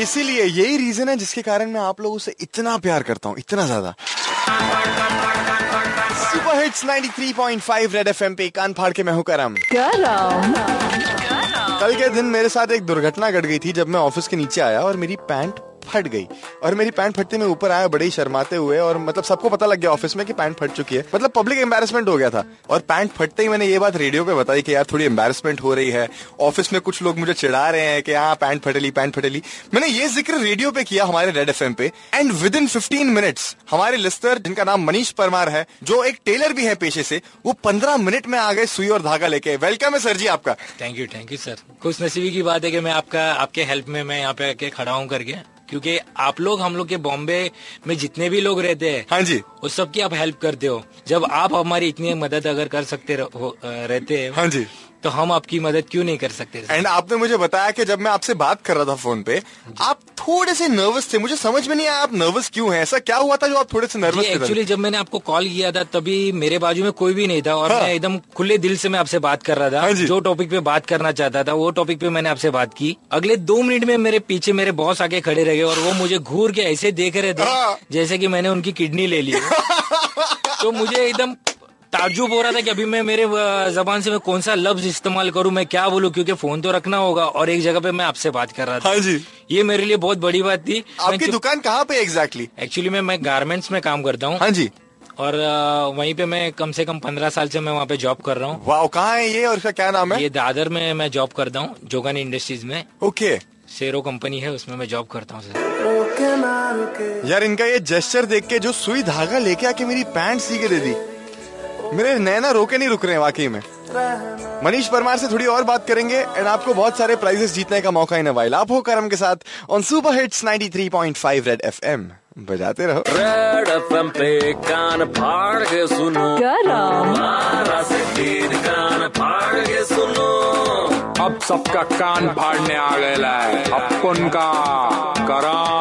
इसीलिए यही रीजन है जिसके कारण मैं आप लोगों से इतना प्यार करता हूँ इतना ज़्यादा। सुपर हिट्स 93.5 रेड एफएम पे कान फाड़ के मैं हूँ करम। कल के दिन मेरे साथ एक दुर्घटना घट गई थी जब मैं ऑफ़िस के नीचे आया और मेरी पैंट फट गई। और मेरी पैंट फटते में ऊपर आया, बड़े शर्माते हुए, और मतलब सबको पता लग गया ऑफ़िस में कि पैंट फट चुकी है। मतलब पब्लिक एम्बेरसमेंट हो गया था। और पैंट फटते ही मैंने ये बात रेडियो पे बताई कि यार थोड़ी एम्बेरसमेंट हो रही है। ऑफ़िस में कुछ लोग मुझे चिढ़ा रहे हैं कि हाँ पैंट फटेली पैंट फटेली मैंने ये ज़िक्र रेडियो पे किया हमारे रेड एफएम पे। And within fifteen minutes हमारे लिस्टर जिनका नाम मनीष परमार है, जो एक टेलर भी है पेशे से, वो पंद्रह मिनट में आ गए सुई और धागा लेके। वेलकम है सर जी आपका। Thank you thank you sir खुश नसीबी की बात है कि मैं आपका, आपके हेल्प में मैं यहाँ पे खड़ा हूँ करके। क्योंकि आप लोग हम लोग के बॉम्बे में जितने भी लोग रहते हैं हाँ जी। उस सब की आप हेल्प करते हो। जब आप हमारी इतनी मदद अगर कर सकते रहो- रहते हैं हाँ जी। तो हम आपकी मदद क्यों नहीं कर सकते? एंड आपने मुझे बताया कि जब मैं आपसे बात कर रहा था फ़ोन पे आप थोड़े से नर्वस थे। मुझे समझ में नहीं आया आप नर्वस क्यों हैं। ऐसा क्या हुआ था जो आप थोड़े से नर्वस थे? एक्चुअली जब मैंने आपको कॉल किया था तभी मेरे बाजू में कोई भी नहीं था और हाँ। मैं एकदम खुले दिल से मैं आपसे बात कर रहा हाँ था जी। जो टॉपिक पे बात करना चाहता था वो टॉपिक पे मैंने आपसे बात की। अगले दो मिनट में मेरे पीछे मेरे बॉस आके खड़े रह गए और वो मुझे घूर के ऐसे देख रहे हाँ। थे जैसे की मैंने उनकी किडनी ले ली तो मुझे एकदम ताजुब हो रहा था कि अभी मैं मेरे जबान से मैं कौन सा लफ्ज इस्तेमाल करूँ मैं क्या बोलूँ क्योंकि फ़ोन तो रखना होगा और एक जगह पे मैं आपसे बात कर रहा था। हाँ जी। ये मेरे लिए बहुत बड़ी बात थी। आपकी दुकान कहाँ पे एग्जैक्टली एक्चुअली मैं मैं गारमेंट्स में काम करता हूँ। हाँ जी। और वहीं पे मैं कम से कम पंद्रह साल से मैं वहाँ पे जॉब कर रहा हूँ। वाह कहाँ है ये और इसका क्या नाम है? ये दादर में मैं जॉब करता हूँ जोगानी इंडस्ट्रीज़ में। ओके। सेरो कंपनी है उसमें मैं जॉब करता हूँ सर यार इनका ये जेस्चर देख के जो सुई धागा लेके आके मेरी पैंट सी के दे दी मेरे नैना रोके नहीं रुक रहे हैं वाकई में। मनीष परमार से थोड़ी और बात करेंगे एंड आपको बहुत सारे प्राइजेस जीतने का मौका इन वाइल आप हो करम के साथ on super hits 93.5 Red FM बजाते रहो। रेड एफएम पे कान फाड़ के सुनो। कान फाड़ के सुनो। अब सबका कान फाड़ने आ गया है अपन का? करा